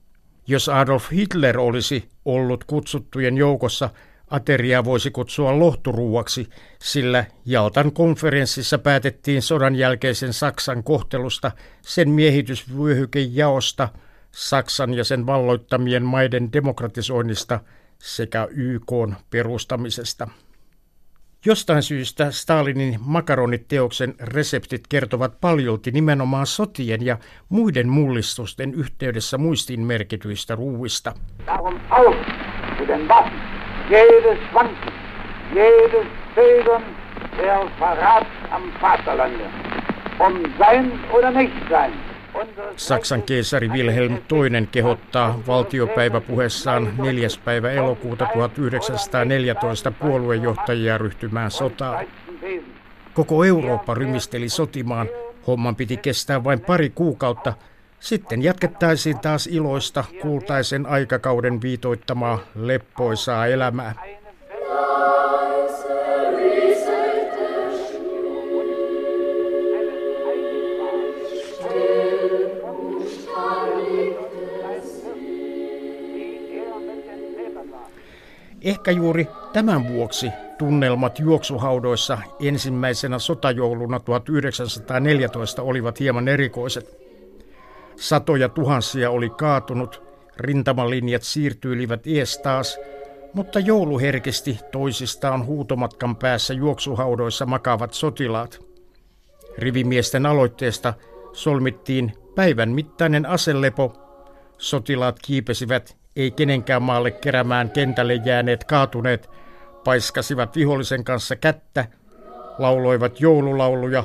Jos Adolf Hitler olisi ollut kutsuttujen joukossa, ateria voisi kutsua lohturuuaksi, sillä Jaltan konferenssissa päätettiin sodan jälkeisen Saksan kohtelusta, sen miehitysvyöhykejaosta, Saksan ja sen valloittamien maiden demokratisoinnista sekä YK perustamisesta. Jostain syystä Stalinin makaroniteoksen reseptit kertovat paljolti nimenomaan sotien ja muiden mullistusten yhteydessä muistiin merkityistä ruuista. Um nicht sein, Saksan keisari Wilhelm II kehottaa valtiopäiväpuheessaan 4. päivä elokuuta 1914 puoluejohtajia ryhtymään sotaan. Koko Eurooppa rymisteli sotimaan. Homman piti kestää vain pari kuukautta. Sitten jatkettaisiin taas iloista kultaisen aikakauden viitoittamaa leppoisaa elämää. Ehkä juuri tämän vuoksi tunnelmat juoksuhaudoissa ensimmäisenä sotajouluna 1914 olivat hieman erikoiset. Satoja tuhansia oli kaatunut, rintamalinjat siirtyilivät ees taas, mutta jouluherkisti toisistaan huutomatkan päässä juoksuhaudoissa makaavat sotilaat. Rivimiesten aloitteesta solmittiin päivän mittainen aselepo. Sotilaat kiipesivät ei kenenkään maalle kerämään kentälle jääneet kaatuneet, paiskasivat vihollisen kanssa kättä, lauloivat joululauluja.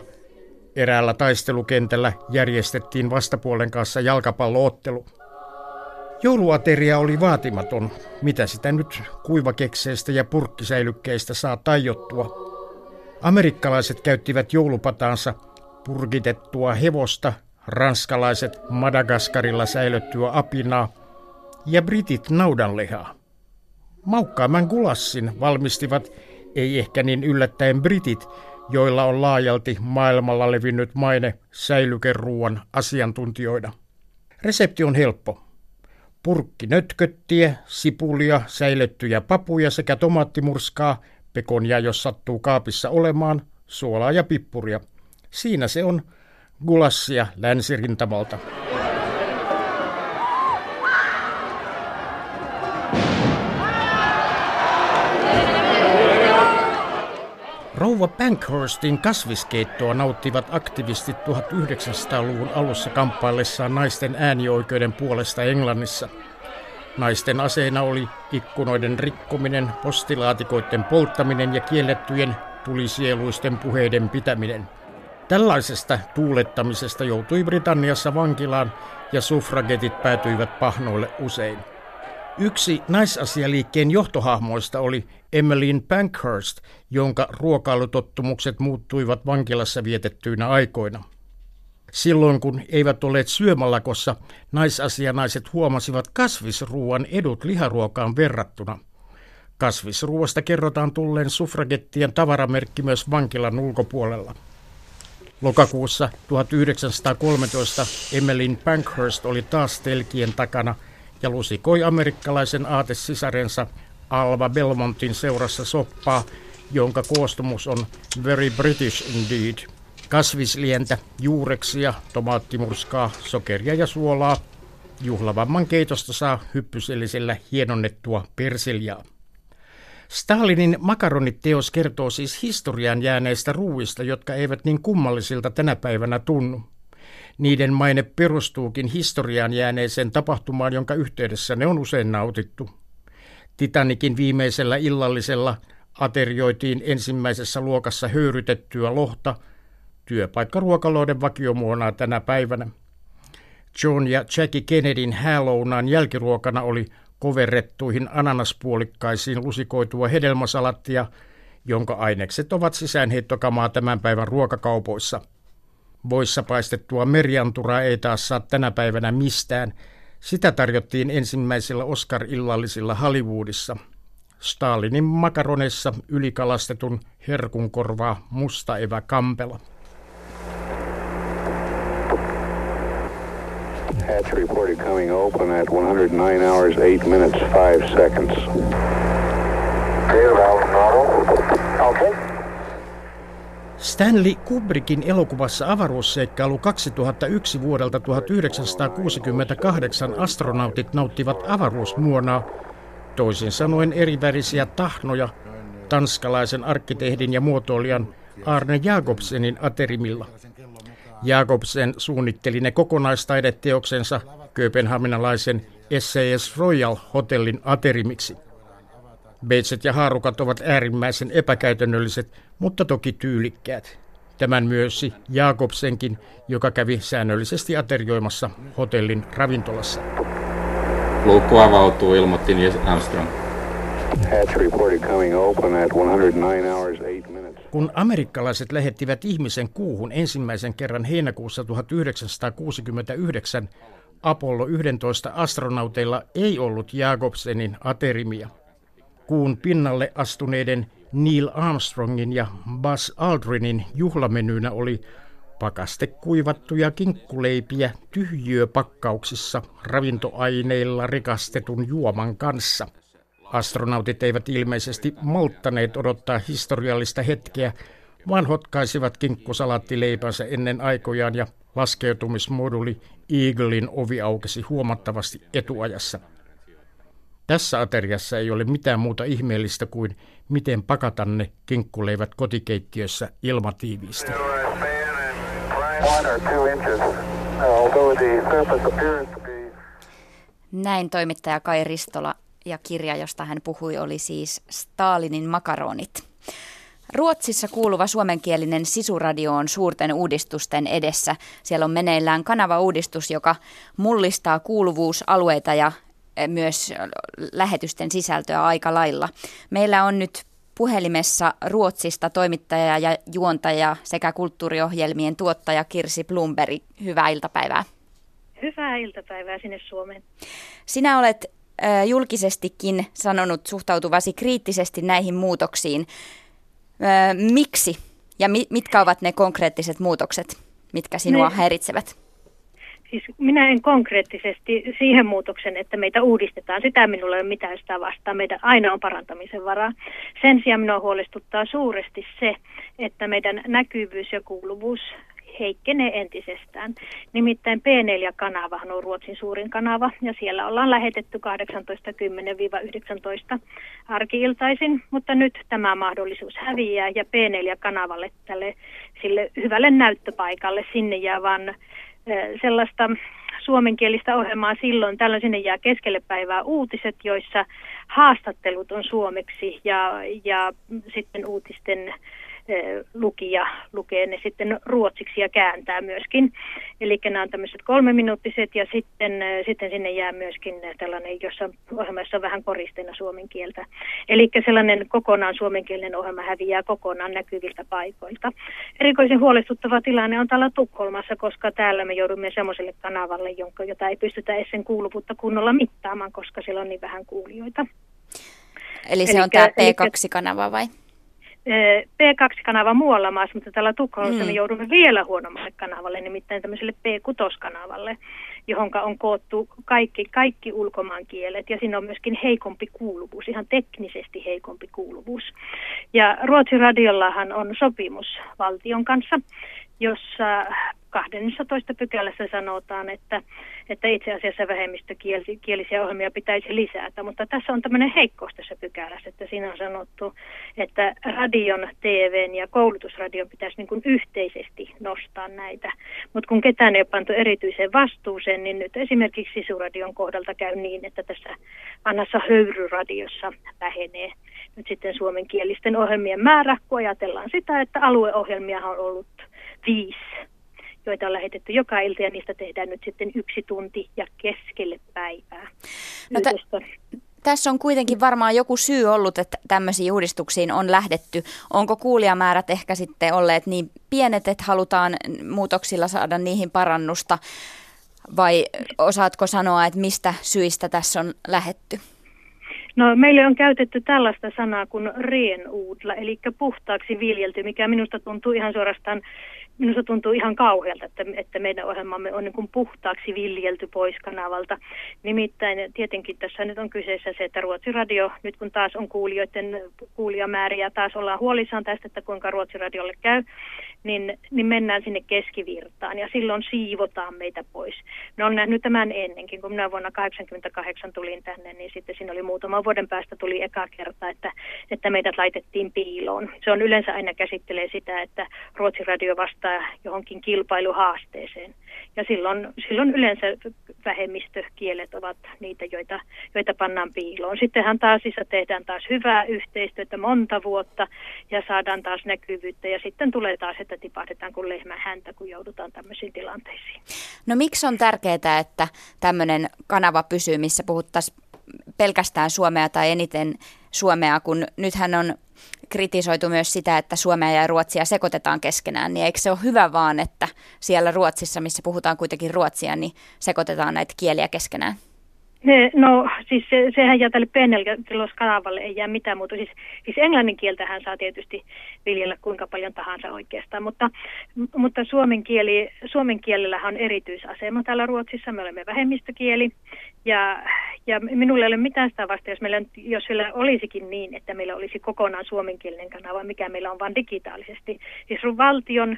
Eräällä taistelukentällä järjestettiin vastapuolen kanssa jalkapalloottelu. Jouluateria oli vaatimaton, mitä sitä nyt kuivakekseistä ja purkkisäilykkeistä saa tajottua. Amerikkalaiset käyttivät joulupataansa purkitettua hevosta, ranskalaiset Madagaskarilla säilöttyä apinaa – ja britit naudanlihaa. Maukkaamman gulassin valmistivat ei ehkä niin yllättäen britit, joilla on laajalti maailmalla levinnyt maine säilykeruuan asiantuntijoina. Resepti on helppo. Purkki nötköttiä, sipulia, säilettyjä papuja sekä tomaattimurskaa, pekonia jos sattuu kaapissa olemaan, suolaa ja pippuria. Siinä se on gulassia länsirintamalta. Rouva Bankhurstin kasviskeittoa nauttivat aktivistit 1900-luvun alussa kamppaillessaan naisten äänioikeuden puolesta Englannissa. Naisten aseena oli ikkunoiden rikkominen, postilaatikoiden polttaminen ja kiellettyjen tulisieluisten puheiden pitäminen. Tällaisesta tuulettamisesta joutui Britanniassa vankilaan ja suffragetit päätyivät pahnoille usein. Yksi naisasialiikkeen johtohahmoista oli Emmeline Pankhurst, jonka ruokailutottumukset muuttuivat vankilassa vietettyinä aikoina. Silloin kun eivät olleet syömälakossa, naisasianaiset huomasivat kasvisruuan edut liharuokaan verrattuna. Kasvisruuasta kerrotaan tulleen suffragettien tavaramerkki myös vankilan ulkopuolella. Lokakuussa 1913 Emmeline Pankhurst oli taas telkien takana – ja lusikoi amerikkalaisen aatesisarensa Alva Belmontin seurassa soppaa, jonka koostumus on very British indeed. Kasvislientä, juureksia, tomaattimurskaa, sokeria ja suolaa. Juhlavamman keitosta saa hyppysellisellä hienonnettua persiljaa. Stalinin makaroniteos kertoo siis historian jääneistä ruuista, jotka eivät niin kummallisilta tänä päivänä tunnu. Niiden maine perustuukin historiaan jääneeseen tapahtumaan, jonka yhteydessä ne on usein nautittu. Titanikin viimeisellä illallisella aterioitiin ensimmäisessä luokassa höyrytettyä lohta, työpaikkaruokaloiden vakiomuonaa tänä päivänä. John ja Jackie Kennedyn häälounaan jälkiruokana oli koverrettuihin ananaspuolikkaisiin lusikoitua hedelmäsalattia, jonka ainekset ovat sisäänheittokamaa tämän päivän ruokakaupoissa – Voissa paistettua merianturaa ei taas saa tänä päivänä mistään. Sitä tarjottiin ensimmäisillä Oscar-illallisilla Hollywoodissa. Stalinin makaronessa ylikalastetun herkun korvaa musta evä kampela. Hatch reported coming open at 109 hours 8 minutes 5 seconds. Okay. Stanley Kubrickin elokuvassa Avaruusseikkailu 2001 vuodelta 1968 astronautit nauttivat avaruusmuonaa, toisin sanoen erivärisiä tahnoja, tanskalaisen arkkitehdin ja muotoilijan Arne Jakobsenin aterimilla. Jakobsen suunnitteli ne kokonaistaideteoksensa kööpenhaminalaisen SAS Royal Hotellin aterimiksi. Beitset ja haarukat ovat äärimmäisen epäkäytännölliset, mutta toki tyylikkäät. Tämän myösi Jakobsenkin, joka kävi säännöllisesti aterioimassa hotellin ravintolassa. Luukku avautuu, ilmoitti Neil Armstrong. Kun amerikkalaiset lähettivät ihmisen kuuhun ensimmäisen kerran heinäkuussa 1969, Apollo 11 astronauteilla ei ollut Jakobsenin aterimia. Kuun pinnalle astuneiden Neil Armstrongin ja Buzz Aldrinin juhlamenyynä oli pakaste kuivattuja kinkkuleipiä tyhjöpakkauksissa ravintoaineilla rikastetun juoman kanssa. Astronautit eivät ilmeisesti malttaneet odottaa historiallista hetkeä, vaan hotkaisivat kinkkusalaattileipänsä ennen aikojaan ja laskeutumismoduli Eaglein ovi aukesi huomattavasti etuajassa. Tässä ateriassa ei ole mitään muuta ihmeellistä kuin miten pakatanne kinkkuleivät kotikeittiössä ilmatiiviisti. Näin toimittaja Kai Ristola ja kirja, josta hän puhui, oli siis Stalinin makaronit. Ruotsissa kuuluva suomenkielinen sisuradio on suurten uudistusten edessä. Siellä on meneillään kanava-uudistus, joka mullistaa kuuluvuusalueita ja myös lähetysten sisältöä aika lailla. Meillä on nyt puhelimessa Ruotsista toimittaja ja juontaja sekä kulttuuriohjelmien tuottaja Kirsi Blumberg. Hyvää iltapäivää. Hyvää iltapäivää sinne Suomeen. Sinä olet julkisestikin sanonut suhtautuvasi kriittisesti näihin muutoksiin. Miksi ja mitkä ovat ne konkreettiset muutokset, mitkä sinua ne, häiritsevät? Siis minä en konkreettisesti siihen muutoksen, että meitä uudistetaan. Sitä minulla ei ole mitään sitä vastaan. Meidän aina on parantamisen varaa. Sen sijaan minua huolestuttaa suuresti se, että meidän näkyvyys ja kuuluvuus heikkenee entisestään. Nimittäin P4-kanava on Ruotsin suurin kanava ja siellä ollaan lähetetty 18.10-19 arkiiltaisin, mutta nyt tämä mahdollisuus häviää ja P4-kanavalle tälle sille hyvälle näyttöpaikalle sinne jää vain sellaista suomenkielistä ohjelmaa silloin. Tällöin sinne jää keskelle päivää uutiset, joissa haastattelut on suomeksi ja, ja sitten uutisten lukija lukee ne sitten ruotsiksi ja kääntää myöskin. Eli nämä on tämmöiset kolmeminuuttiset ja sitten, sitten sinne jää myöskin tällainen, jossa ohjelmassa on vähän koristeena suomen kieltä. Eli sellainen kokonaan suomenkielinen ohjelma häviää kokonaan näkyviltä paikoilta. Erikoisen huolestuttava tilanne on täällä Tukholmassa, koska täällä me joudumme semmoiselle kanavalle, jonka, jota ei pystytä edes sen kuuluvuutta kunnolla mittaamaan, koska siellä on niin vähän kuulijoita. Eli se Elikkä, on tämä P2-kanava vai? P2-kanava muualla maassa, mutta tällä Tukholmassa mm. me joudumme vielä huonommalle kanavalle, nimittäin tämmöiselle P6-kanavalle, johon on koottu kaikki, kaikki ulkomaan kielet ja siinä on myöskin heikompi kuuluvuus, ihan teknisesti heikompi kuuluvuus. Ja Ruotsin radiollahan on sopimus valtion kanssa, jossa 12 pykälässä sanotaan, että, että itse asiassa vähemmistökielisiä ohjelmia pitäisi lisätä, mutta tässä on tämmöinen heikkous tässä pykälässä, että siinä on sanottu, että radion, TVn ja koulutusradion pitäisi niin kuin yhteisesti nostaa näitä, mutta kun ketään ei ole pantu erityiseen vastuuseen, niin nyt esimerkiksi Sisuradion kohdalta käy niin, että tässä vanhassa höyryradiossa vähenee nyt sitten suomenkielisten ohjelmien määrä, kun ajatellaan sitä, että alueohjelmia on ollut viisi joita on lähetetty joka ilta ja niistä tehdään nyt sitten yksi tunti ja keskelle päivää. No t- tässä on kuitenkin varmaan joku syy ollut, että tämmöisiin uudistuksiin on lähdetty. Onko kuulijamäärät ehkä sitten olleet niin pienet, että halutaan muutoksilla saada niihin parannusta? Vai osaatko sanoa, että mistä syistä tässä on lähetty? No meille on käytetty tällaista sanaa kuin renudla, eli puhtaaksi viljelty, mikä minusta tuntuu ihan suorastaan minusta tuntuu ihan kauhealta, että, että meidän ohjelmamme on niin kuin puhtaaksi viljelty pois kanavalta. Nimittäin tietenkin tässä nyt on kyseessä se, että Ruotsin radio, nyt kun taas on kuulijoiden kuulijamääriä, taas ollaan huolissaan tästä, että kuinka Ruotsin radiolle käy, niin, niin mennään sinne keskivirtaan ja silloin siivotaan meitä pois. Ne on nähnyt tämän ennenkin, kun minä vuonna 1988 tulin tänne, niin sitten siinä oli muutaman vuoden päästä tuli eka kerta, että, että meidät laitettiin piiloon. Se on yleensä aina käsittelee sitä, että Ruotsin radio vastaa johonkin kilpailuhaasteeseen. Ja silloin, silloin yleensä vähemmistökielet ovat niitä, joita, joita pannaan piiloon. Sittenhän taas tehdään taas hyvää yhteistyötä monta vuotta ja saadaan taas näkyvyyttä ja sitten tulee taas, että tipahdetaan kuin lehmän häntä, kun joudutaan tämmöisiin tilanteisiin. No miksi on tärkeää, että tämmöinen kanava pysyy, missä puhuttaisiin pelkästään suomea tai eniten suomea, kun nythän on kritisoitu myös sitä, että Suomea ja Ruotsia sekoitetaan keskenään, niin eikö se ole hyvä vaan, että siellä Ruotsissa, missä puhutaan kuitenkin ruotsia, niin sekoitetaan näitä kieliä keskenään? Ne, no siis se, sehän jää tälle kanavalle ei jää mitään muuta. Siis, siis englannin kieltähän saa tietysti viljellä kuinka paljon tahansa oikeastaan, mutta, mutta suomen, kieli, suomen kielellähän on erityisasema täällä Ruotsissa. Me olemme vähemmistökieli ja, ja minulla ei ole mitään sitä vasta, jos meillä, jos meillä olisikin niin, että meillä olisi kokonaan suomenkielinen kanava, mikä meillä on vain digitaalisesti. Siis valtion,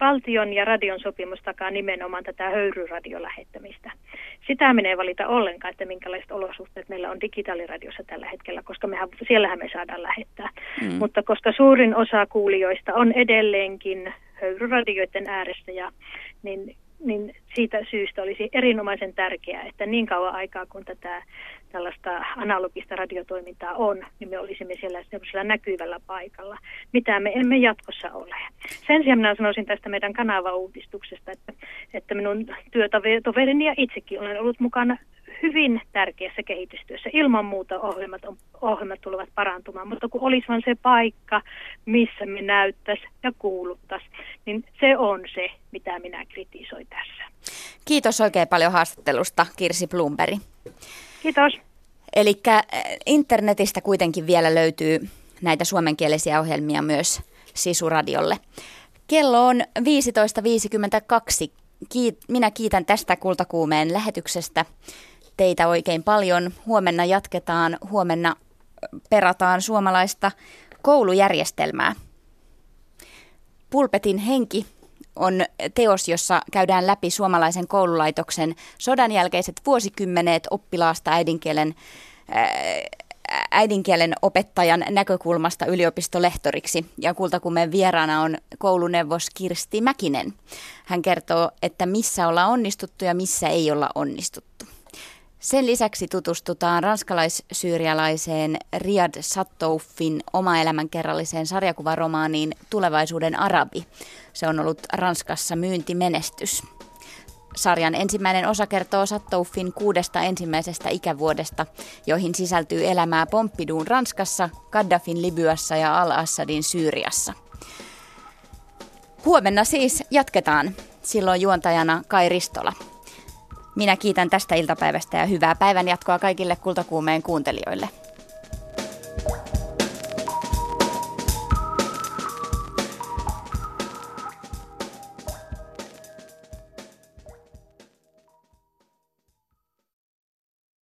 valtion ja radion sopimus takaa nimenomaan tätä höyryradion Sitä menee valita ollenkaan, että minkälaiset olosuhteet meillä on digitaaliradiossa tällä hetkellä, koska mehän, siellähän me saadaan lähettää. Mm. Mutta koska suurin osa kuulijoista on edelleenkin höyryradioiden ääressä, ja, niin niin siitä syystä olisi erinomaisen tärkeää, että niin kauan aikaa kun tätä tällaista analogista radiotoimintaa on, niin me olisimme siellä sellaisella näkyvällä paikalla, mitä me emme jatkossa ole. Sen sijaan minä sanoisin tästä meidän kanavauudistuksesta, että, että minun työtoverini ja itsekin olen ollut mukana hyvin tärkeässä kehitystyössä. Ilman muuta ohjelmat, on, ohjelmat tulevat parantumaan, mutta kun olisi vain se paikka, missä me näyttäisi ja kuuluttaisi, niin se on se, mitä minä kritisoin tässä. Kiitos oikein paljon haastattelusta, Kirsi Blumberg. Kiitos. Eli äh, internetistä kuitenkin vielä löytyy näitä suomenkielisiä ohjelmia myös Sisuradiolle. Kello on 15.52. Minä kiitän tästä Kultakuumeen lähetyksestä teitä oikein paljon. Huomenna jatketaan, huomenna perataan suomalaista koulujärjestelmää. Pulpetin henki on teos, jossa käydään läpi suomalaisen koululaitoksen sodan jälkeiset vuosikymmenet oppilaasta äidinkielen, äidinkielen opettajan näkökulmasta yliopistolehtoriksi. Ja kultakumeen vieraana on kouluneuvos Kirsti Mäkinen. Hän kertoo, että missä ollaan onnistuttu ja missä ei olla onnistuttu. Sen lisäksi tutustutaan ranskalais-syyrialaiseen Riyad Sattoufin oma-elämänkerralliseen sarjakuvaromaaniin Tulevaisuuden arabi. Se on ollut Ranskassa myyntimenestys. Sarjan ensimmäinen osa kertoo Sattoufin kuudesta ensimmäisestä ikävuodesta, joihin sisältyy elämää Pompidun Ranskassa, Gaddafin Libyassa ja Al-Assadin Syyriassa. Huomenna siis jatketaan. Silloin juontajana Kai Ristola. Minä kiitän tästä iltapäivästä ja hyvää päivänjatkoa kaikille kultakuumeen kuuntelijoille.